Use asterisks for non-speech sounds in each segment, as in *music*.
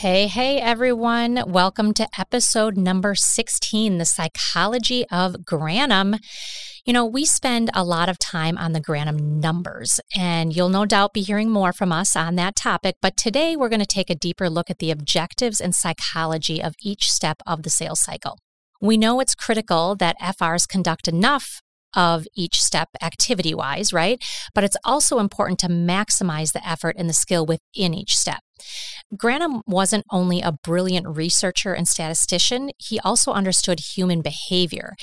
Hey, hey, everyone. Welcome to episode number 16 The Psychology of Granum. You know, we spend a lot of time on the Granum numbers, and you'll no doubt be hearing more from us on that topic. But today we're going to take a deeper look at the objectives and psychology of each step of the sales cycle. We know it's critical that FRs conduct enough of each step activity wise, right? But it's also important to maximize the effort and the skill within each step. Granum wasn't only a brilliant researcher and statistician, he also understood human behavior.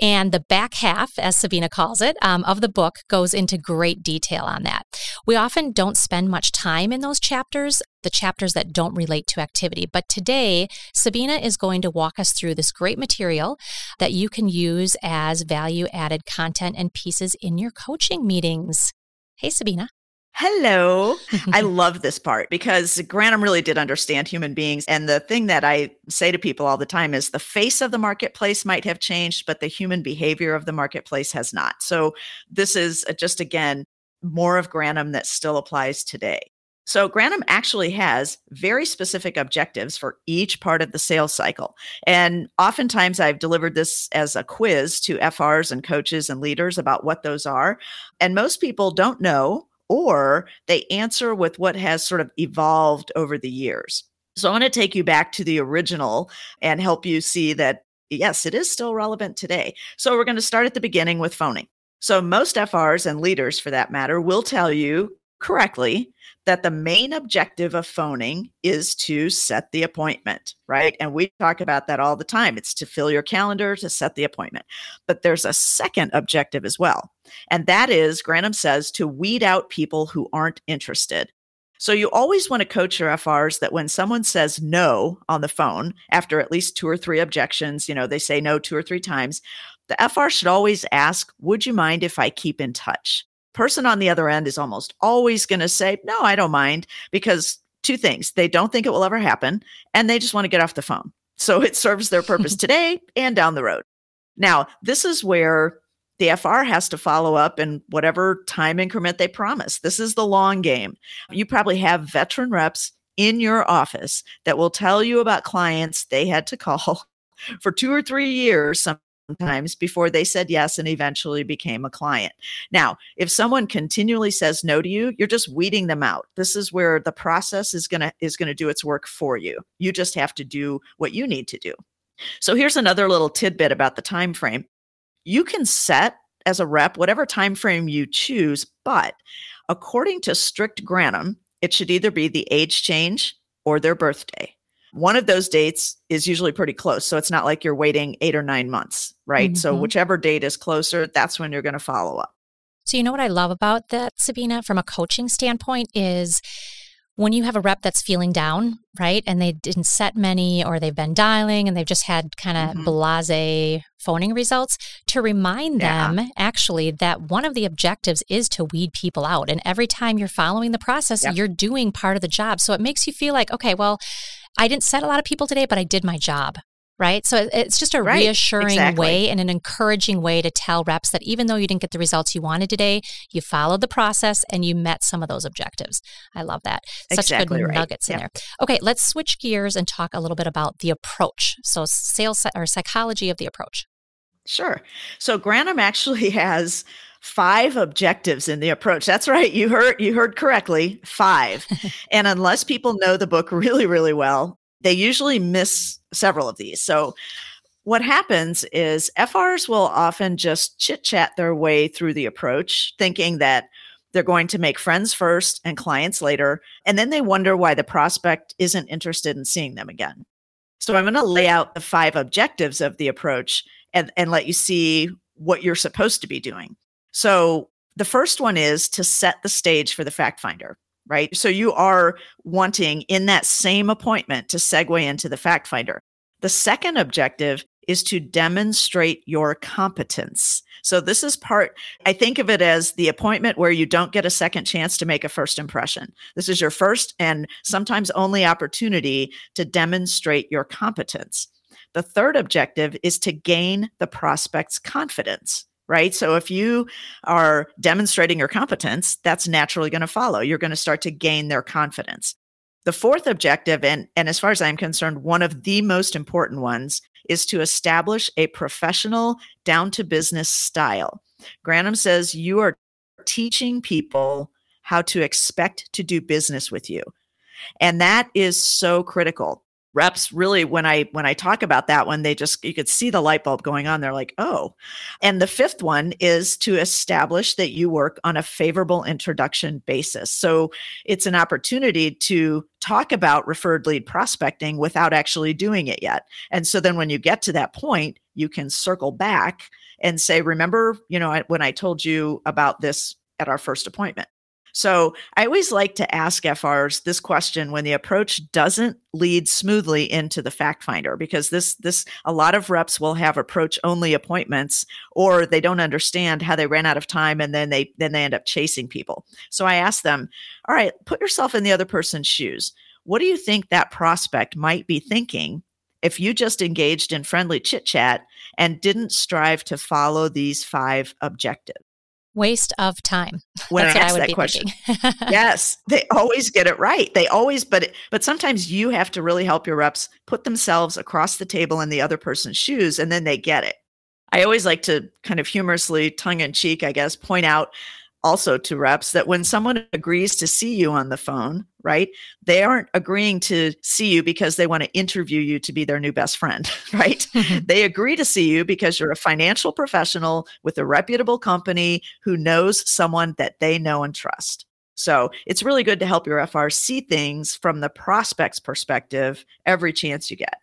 And the back half, as Sabina calls it, um, of the book goes into great detail on that. We often don't spend much time in those chapters, the chapters that don't relate to activity. But today, Sabina is going to walk us through this great material that you can use as value added content and pieces in your coaching meetings. Hey, Sabina. Hello. *laughs* I love this part because Granum really did understand human beings. And the thing that I say to people all the time is the face of the marketplace might have changed, but the human behavior of the marketplace has not. So this is uh, just, again, more of Granum that still applies today. So, Granum actually has very specific objectives for each part of the sales cycle. And oftentimes I've delivered this as a quiz to FRs and coaches and leaders about what those are. And most people don't know or they answer with what has sort of evolved over the years. So I want to take you back to the original and help you see that, yes, it is still relevant today. So we're going to start at the beginning with phoning. So most FRs and leaders, for that matter, will tell you correctly that the main objective of phoning is to set the appointment, right? And we talk about that all the time. It's to fill your calendar, to set the appointment. But there's a second objective as well. And that is, Granum says, to weed out people who aren't interested. So you always want to coach your FRs that when someone says no on the phone after at least two or three objections, you know, they say no two or three times, the FR should always ask, Would you mind if I keep in touch? Person on the other end is almost always going to say, No, I don't mind, because two things they don't think it will ever happen, and they just want to get off the phone. So it serves their purpose *laughs* today and down the road. Now, this is where the FR has to follow up in whatever time increment they promise. This is the long game. You probably have veteran reps in your office that will tell you about clients they had to call *laughs* for two or three years, some Mm-hmm. times before they said yes and eventually became a client. Now, if someone continually says no to you, you're just weeding them out. This is where the process is going to is going to do its work for you. You just have to do what you need to do. So here's another little tidbit about the time frame. You can set as a rep whatever time frame you choose, but according to strict Granum, it should either be the age change or their birthday one of those dates is usually pretty close. So it's not like you're waiting eight or nine months, right? Mm-hmm. So whichever date is closer, that's when you're going to follow up. So, you know what I love about that, Sabina, from a coaching standpoint is when you have a rep that's feeling down, right? And they didn't set many or they've been dialing and they've just had kind of mm-hmm. blase phoning results, to remind yeah. them actually that one of the objectives is to weed people out. And every time you're following the process, yep. you're doing part of the job. So it makes you feel like, okay, well, I didn't set a lot of people today, but I did my job. Right. So it's just a right. reassuring exactly. way and an encouraging way to tell reps that even though you didn't get the results you wanted today, you followed the process and you met some of those objectives. I love that. Such exactly good right. nuggets in there. Okay, let's switch gears and talk a little bit about the approach. So, sales or psychology of the approach. Sure. So, Granum actually *laughs* has five objectives in the approach. That's right. You heard you heard correctly. Five. *laughs* and unless people know the book really, really well, they usually miss several of these. So what happens is FRs will often just chit chat their way through the approach, thinking that they're going to make friends first and clients later. And then they wonder why the prospect isn't interested in seeing them again. So I'm going to lay out the five objectives of the approach and, and let you see what you're supposed to be doing. So the first one is to set the stage for the fact finder, right? So you are wanting in that same appointment to segue into the fact finder. The second objective is to demonstrate your competence. So this is part, I think of it as the appointment where you don't get a second chance to make a first impression. This is your first and sometimes only opportunity to demonstrate your competence. The third objective is to gain the prospect's confidence right? So if you are demonstrating your competence, that's naturally going to follow. You're going to start to gain their confidence. The fourth objective, and, and as far as I'm concerned, one of the most important ones, is to establish a professional, down to business style. Granum says you are teaching people how to expect to do business with you. And that is so critical reps really when i when i talk about that one they just you could see the light bulb going on. They're like oh. And the fifth one is to establish that you work on a favorable introduction basis. So it's an opportunity to talk about referred lead prospecting without actually doing it yet. And so then when you get to that point you can circle back and say remember you know when i told you about this at our first appointment so I always like to ask FRs this question when the approach doesn't lead smoothly into the fact finder because this this a lot of reps will have approach only appointments or they don't understand how they ran out of time and then they then they end up chasing people. So I ask them, "All right, put yourself in the other person's shoes. What do you think that prospect might be thinking if you just engaged in friendly chit chat and didn't strive to follow these five objectives?" Waste of time. When That's I ask that question, *laughs* yes, they always get it right. They always, but but sometimes you have to really help your reps put themselves across the table in the other person's shoes, and then they get it. I always like to kind of humorously, tongue in cheek, I guess, point out also to reps that when someone agrees to see you on the phone, right, they aren't agreeing to see you because they want to interview you to be their new best friend, *laughs* right? Mm-hmm. they agree to see you because you're a financial professional with a reputable company who knows someone that they know and trust. So it's really good to help your FR see things from the prospect's perspective every chance you get.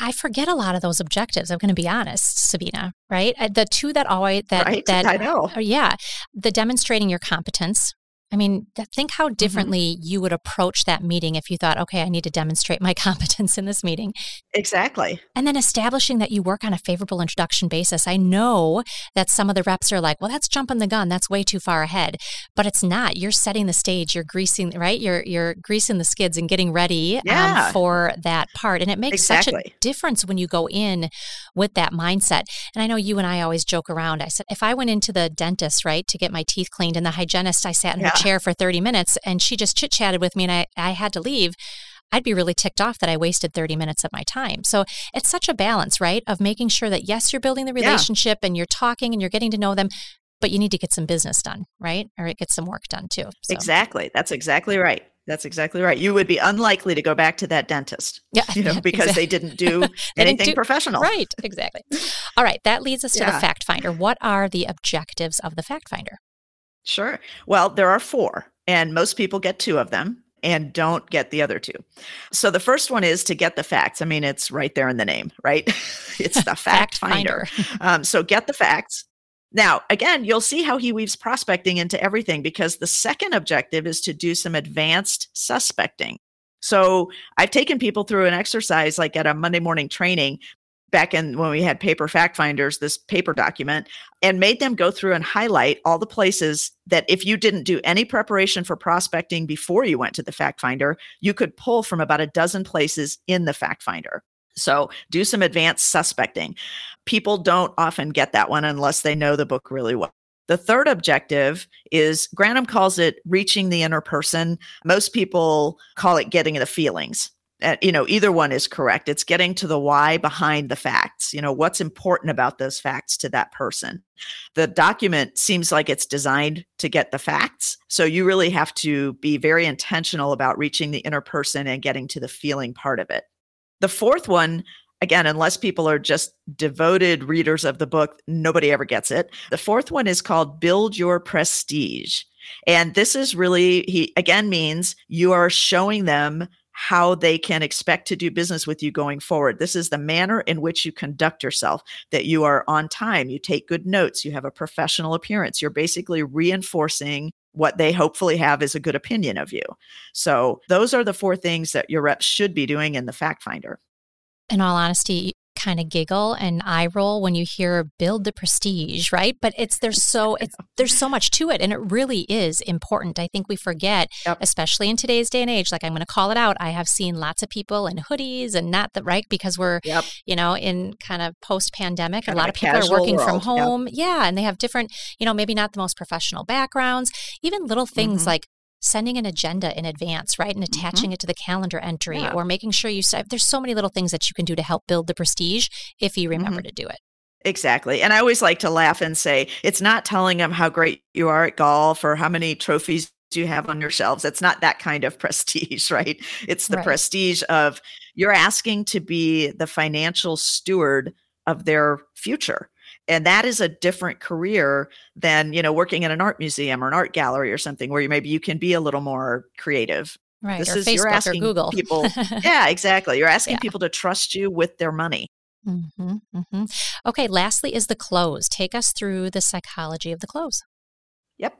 I forget a lot of those objectives. I'm going to be honest, Sabina, right? Uh, the two that always that right? that I know. yeah, the demonstrating your competence, I mean, think how mm-hmm. differently mm-hmm. you would approach that meeting if you thought, okay, I need to demonstrate my *laughs* competence in this meeting. Exactly. And then establishing that you work on a favorable introduction basis. I know that some of the reps are like, well, that's jumping the gun. That's way too far ahead. But it's not. You're setting the stage. You're greasing, right? You're you're greasing the skids and getting ready um, yeah. um, for that part. And it makes exactly. such a difference when you go in with that mindset. And I know you and I always joke around. I said, if I went into the dentist, right, to get my teeth cleaned and the hygienist, I sat in yeah. her chair for 30 minutes and she just chit chatted with me and I, I had to leave, I'd be really ticked off that I wasted 30 minutes of my time. So it's such a balance, right? Of making sure that, yes, you're building the relationship yeah. and you're talking and you're getting to know them, but you need to get some business done, right? Or it get some work done too. So. Exactly. That's exactly right. That's exactly right. You would be unlikely to go back to that dentist. Yeah. *laughs* You know, because exactly. *laughs* they didn't do they anything didn't do, professional. Right. Exactly. All right. That leads us to yeah. the fact finder. What are the objectives of the fact finder? Sure. Well, there are four, and most people get two of them and don't get the other two. So the first one is to get the facts. I mean, it's right there in the name, right? *laughs* it's the *laughs* fact, fact finder. *laughs* um, so get the facts. Now, again, you'll see how he weaves prospecting into everything because the second objective is to do some advanced suspecting. So I've taken people through an exercise like at a Monday morning training back in when we had paper fact finders, this paper document, and made them go through and highlight all the places that if you didn't do any preparation for prospecting before you went to the fact finder, you could pull from about a dozen places in the fact finder. So do some advanced suspecting. People don't often get that one unless they know the book really well. The third objective is Granum calls it reaching the inner person. Most people call it getting the feelings you know either one is correct. It's getting to the why behind the facts you know what's important about those facts to that person. The document seems like it's designed to get the facts so you really have to be very intentional about reaching the inner person and getting to the feeling part of it. The fourth one again unless people are just devoted readers of the book nobody ever gets it. The fourth one is called build your prestige and this is really he again means you are showing them how they can expect to do business with you going forward. This is the manner in which you conduct yourself, that you are on time, you take good notes, you have a professional appearance. You're basically reinforcing what they hopefully have is a good opinion of you. So, those are the four things that your reps should be doing in the fact finder. In all honesty, kind of giggle and eye roll when you hear build the prestige, right? But it's there's *laughs* so it's there's so much to it and it really is important. I think we forget, yep. especially in today's day and age, like I'm going to call it out. I have seen lots of people in hoodies and not the right because we're yep. you know in kind of post pandemic a lot of people are working world. from home. Yep. Yeah, and they have different, you know, maybe not the most professional backgrounds, even little things mm-hmm. like sending an agenda in advance, right? And mm-hmm. attaching mm-hmm. it to the calendar entry yeah. or making sure you save. There's so many little things that you can do to help build the prestige if you remember mm-hmm. to do it. Exactly. And I always like to laugh and say, it's not telling them how great you are at golf or how many trophies you have on your shelves. It's not that kind of *laughs* prestige, right? It's the right. prestige of you're asking to be the financial steward of their future and that is a different career than you know working in an art museum or an art gallery or something where you maybe you can be a little more creative right this or is Facebook you're asking Google. people *laughs* yeah exactly you're asking yeah. people to trust you with their money mm-hmm, mm-hmm. okay lastly is the close take us through the psychology of the close yep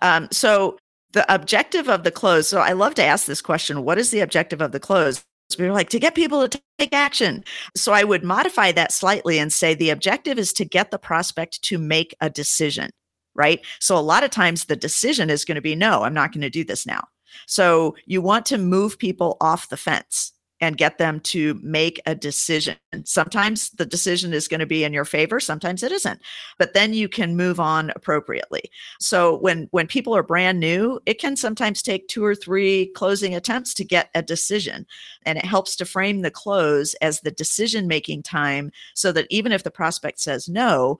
um, so the objective of the close so i love to ask this question what is the objective of the close we were like to get people to take action. So I would modify that slightly and say the objective is to get the prospect to make a decision, right? So a lot of times the decision is going to be no, I'm not going to do this now. So you want to move people off the fence and get them to make a decision. Sometimes the decision is going to be in your favor, sometimes it isn't. But then you can move on appropriately. So when when people are brand new, it can sometimes take two or three closing attempts to get a decision. And it helps to frame the close as the decision making time so that even if the prospect says no,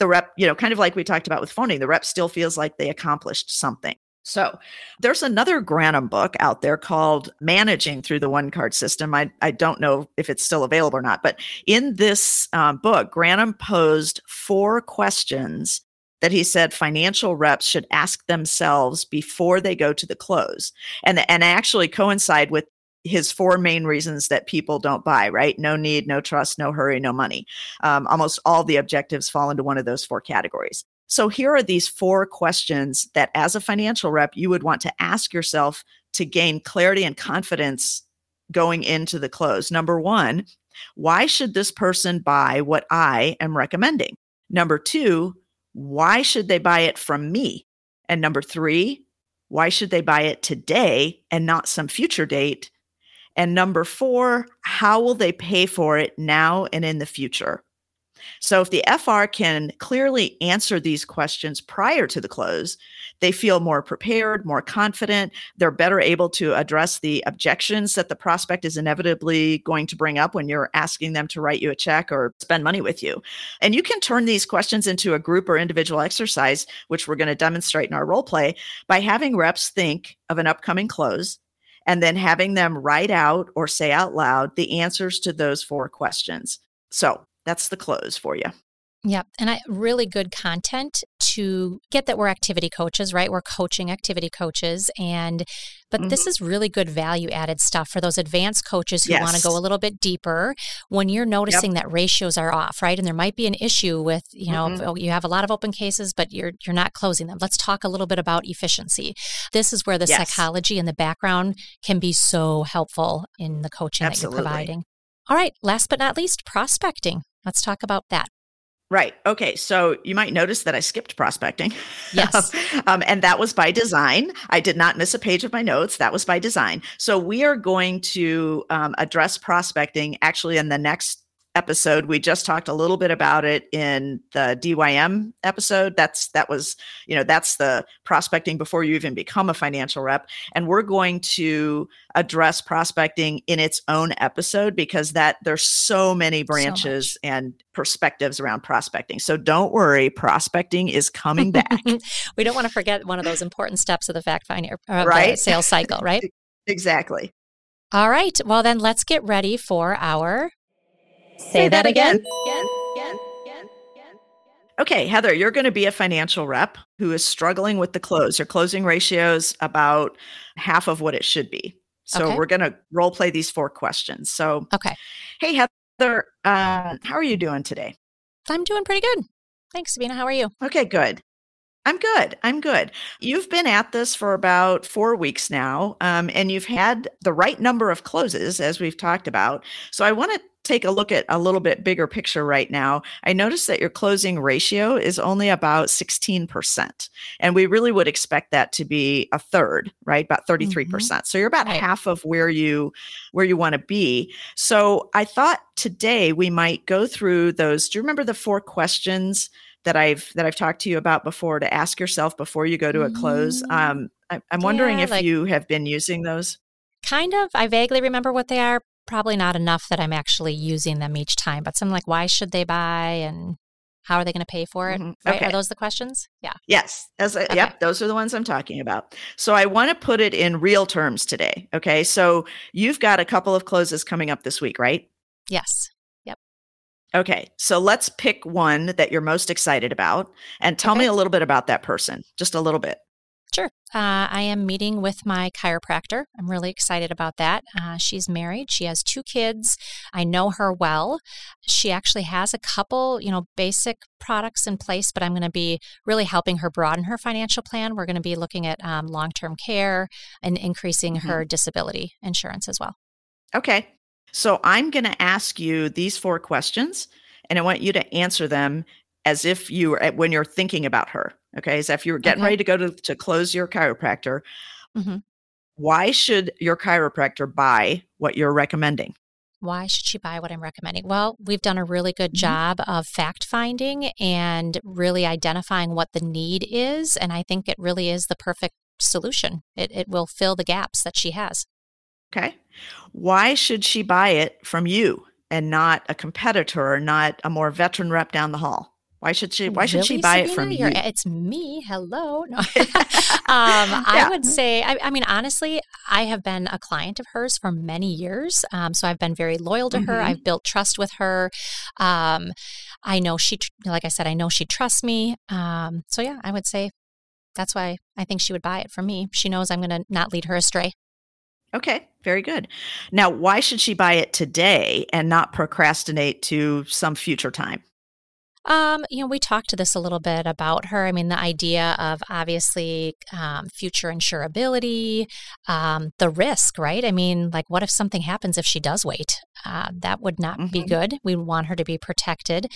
the rep, you know, kind of like we talked about with phoning, the rep still feels like they accomplished something. So there's another Granum book out there called Managing Through the One Card System. I, I don't know if it's still available or not, but in this um, book, Granum posed four questions that he said financial reps should ask themselves before they go to the close. And, and actually coincide with his four main reasons that people don't buy, right? No need, no trust, no hurry, no money. Um, almost all the objectives fall into one of those four categories. So here are these four questions that as a financial rep, you would want to ask yourself to gain clarity and confidence going into the close. Number one, why should this person buy what I am recommending? Number two, why should they buy it from me? And number three, why should they buy it today and not some future date? And number four, how will they pay for it now and in the future? So if the FR can clearly answer these questions prior to the close, they feel more prepared, more confident. They're better able to address the objections that the prospect is inevitably going to bring up when you're asking them to write you a check or spend money with you. And you can turn these questions into a group or individual exercise, which we're going to demonstrate in our role play by having reps think of an upcoming close and then having them write out or say out loud the answers to those four questions. So that's the close for you. Yep. And I really good content to get that we're activity coaches, right? We're coaching activity coaches and but mm-hmm. this is really good value added stuff for those advanced coaches who yes. want to go a little bit deeper when you're noticing yep. that ratios are off, right? And there might be an issue with, you know, mm-hmm. you have a lot of open cases but you're you're not closing them. Let's talk a little bit about efficiency. This is where the yes. psychology and the background can be so helpful in the coaching Absolutely. that you're providing. All right, last but not least, prospecting. Let's talk about that. Right. Okay. So you might notice that I skipped prospecting. Yes. *laughs* um, and that was by design. I did not miss a page of my notes. That was by design. So we are going to um, address prospecting actually in the next episode. We just talked a little bit about it in the DYM episode. That's that was, you know, that's the prospecting before you even become a financial rep. And we're going to address prospecting in its own episode because that there's so many branches so and perspectives around prospecting. So don't worry, prospecting is coming *laughs* back. we don't want to forget one of those important steps of the fact finding uh, right? sales cycle, right? *laughs* exactly. All right. Well, then let's get ready for our Say that again. again. again. Okay, Heather, you're going to be a financial rep who is struggling with the close. Your closing ratio is about half of what it should be. So okay. we're going to role play these four questions. So, okay. Hey, Heather, uh, how are you doing today? I'm doing pretty good. Thanks, Sabina. How are you? Okay, good. I'm good. I'm good. You've been at this for about four weeks now, um, and you've had the right number of closes, as we've talked about. So I want to take a look at a little bit bigger picture right now. I noticed that your closing ratio is only about 16%. And we really would expect that to be a third, right? About 33%. Mm-hmm. So you're about right. half of where you where you want to be. So I thought today we might go through those. Do you remember the four questions that I've that I've talked to you about before to ask yourself before you go to a close. Mm. Um, I, am wondering yeah, if like, you have been using those. Kind of. I vaguely remember what they are. Probably not enough that I'm actually using them each time. But something like, why should they buy, and how are they going to pay for it? Mm-hmm. Right? Okay. Are those the questions? Yeah. Yes. As a, okay. Yep. Those are the ones I'm talking about. So I want to put it in real terms today. Okay. So you've got a couple of closes coming up this week, right? Yes. Okay, so let's pick one that you're most excited about and tell okay. me a little bit about that person, just a little bit. Sure. Uh, I am meeting with my chiropractor. I'm really excited about that. Uh, she's married. She has two kids. I know her well. She actually has a couple, you know, basic products in place, but I'm going to be really helping her broaden her financial plan. We're going to be looking at um, long term care and increasing mm-hmm. her disability insurance as well. Okay. So I'm going to ask you these four questions, and I want you to answer them as if you were when you're thinking about her. Okay, as if you were getting okay. ready to go to, to close your chiropractor. Mm-hmm. Why should your chiropractor buy what you're recommending? Why should she buy what I'm recommending? Well, we've done a really good mm-hmm. job of fact finding and really identifying what the need is. And I think it really is the perfect solution. It, it will fill the gaps that she has. Okay. Why should she buy it from you and not a competitor or not a more veteran rep down the hall? Why should she? Why should really, she buy Sabina? it from You're. It's me. Hello. *laughs* No. *laughs* um, I would say. I, I, mean, honestly, I have been a client of hers for many years. Um, so I've been very loyal to mm-hmm. her. I've built trust with her. Um, I know she, like I said, I know she trusts me. Um, so yeah, I would say that's why I think she would buy it from me. She knows I'm going to not lead her astray. Okay, very good. Now, why should she buy it today and not procrastinate to some future time? Um, you know, we talked to this a little bit about her. I mean, the idea of obviously um, future insurability, um, the risk, right? I mean, like, what if something happens if she does wait? Uh, that would not mm-hmm. be good. We want her to be protected.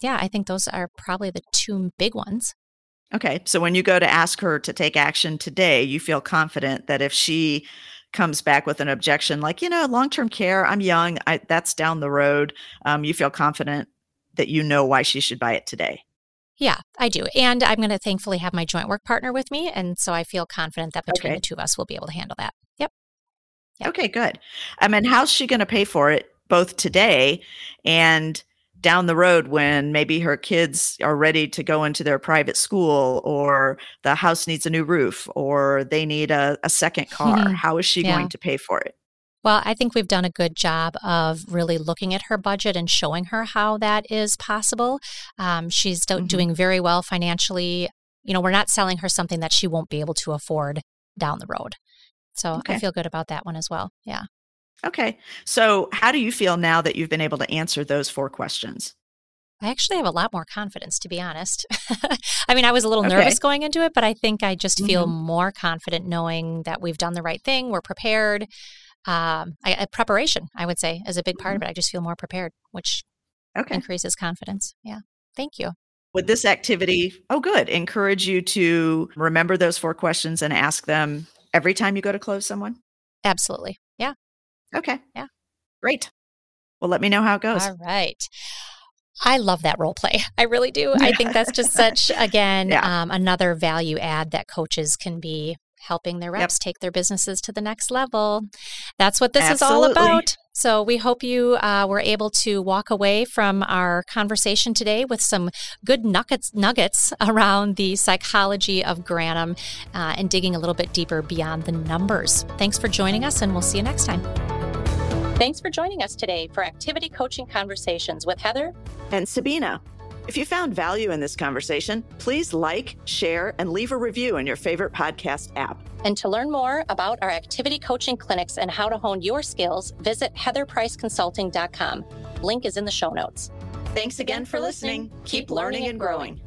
Yeah, I think those are probably the two big ones. Okay. So when you go to ask her to take action today, you feel confident that if she comes back with an objection like you know long-term care i'm young I, that's down the road. Um, you feel confident that you know why she should buy it today. Yeah i do and i'm going to thankfully have my joint work partner with me and so i feel confident that between okay. the two of us we'll be able to handle that. Yep, yep. okay good. I mean how's she going to pay for it both today and down the road when maybe her kids are ready to go into their private school or the house needs a new roof or they need a, a second *laughs* car mm-hmm. how is she yeah. going to pay for it well, I think we've done a good job of really looking at her budget and showing her how that is possible. Um, she's mm-hmm. doing very well financially. You know, we're not selling her something that she won't be able to afford down the road. So okay. I feel good about that one as well. Yeah. Okay. So, how do you feel now that you've been able to answer those four questions? I actually have a lot more confidence, to be honest. *laughs* I mean, I was a little okay. nervous going into it, but I think I just feel mm-hmm. more confident knowing that we've done the right thing, we're prepared. Um, I, preparation, I would say, is a big part mm-hmm. of it. I just feel more prepared, which okay. increases confidence. Yeah. Thank you. Would this activity, oh, good, encourage you to remember those four questions and ask them every time you go to close someone? Absolutely. Yeah. Okay. Yeah. Great. Well, let me know how it goes. All right. I love that role play. *laughs* I really do. I think that's just *laughs* such, again, yeah. um, another value add that coaches can be helping their reps yep. take their businesses to the next level. That's what this Absolutely. is all about. So we hope you uh, were able to walk away from our conversation today with some good nuggets, nuggets *laughs* around the psychology of Granum uh, and digging a little bit deeper beyond the numbers. Thanks for joining us, and we'll see you next time. Thanks for joining us today for Activity Coaching Conversations with Heather and Sabina. If you found value in this conversation, please like, share, and leave a review in your favorite podcast app. And to learn more about our activity coaching clinics and how to hone your skills, visit heatherpriceconsulting.com. Link is in the show notes. Thanks again for listening. Keep learning and growing.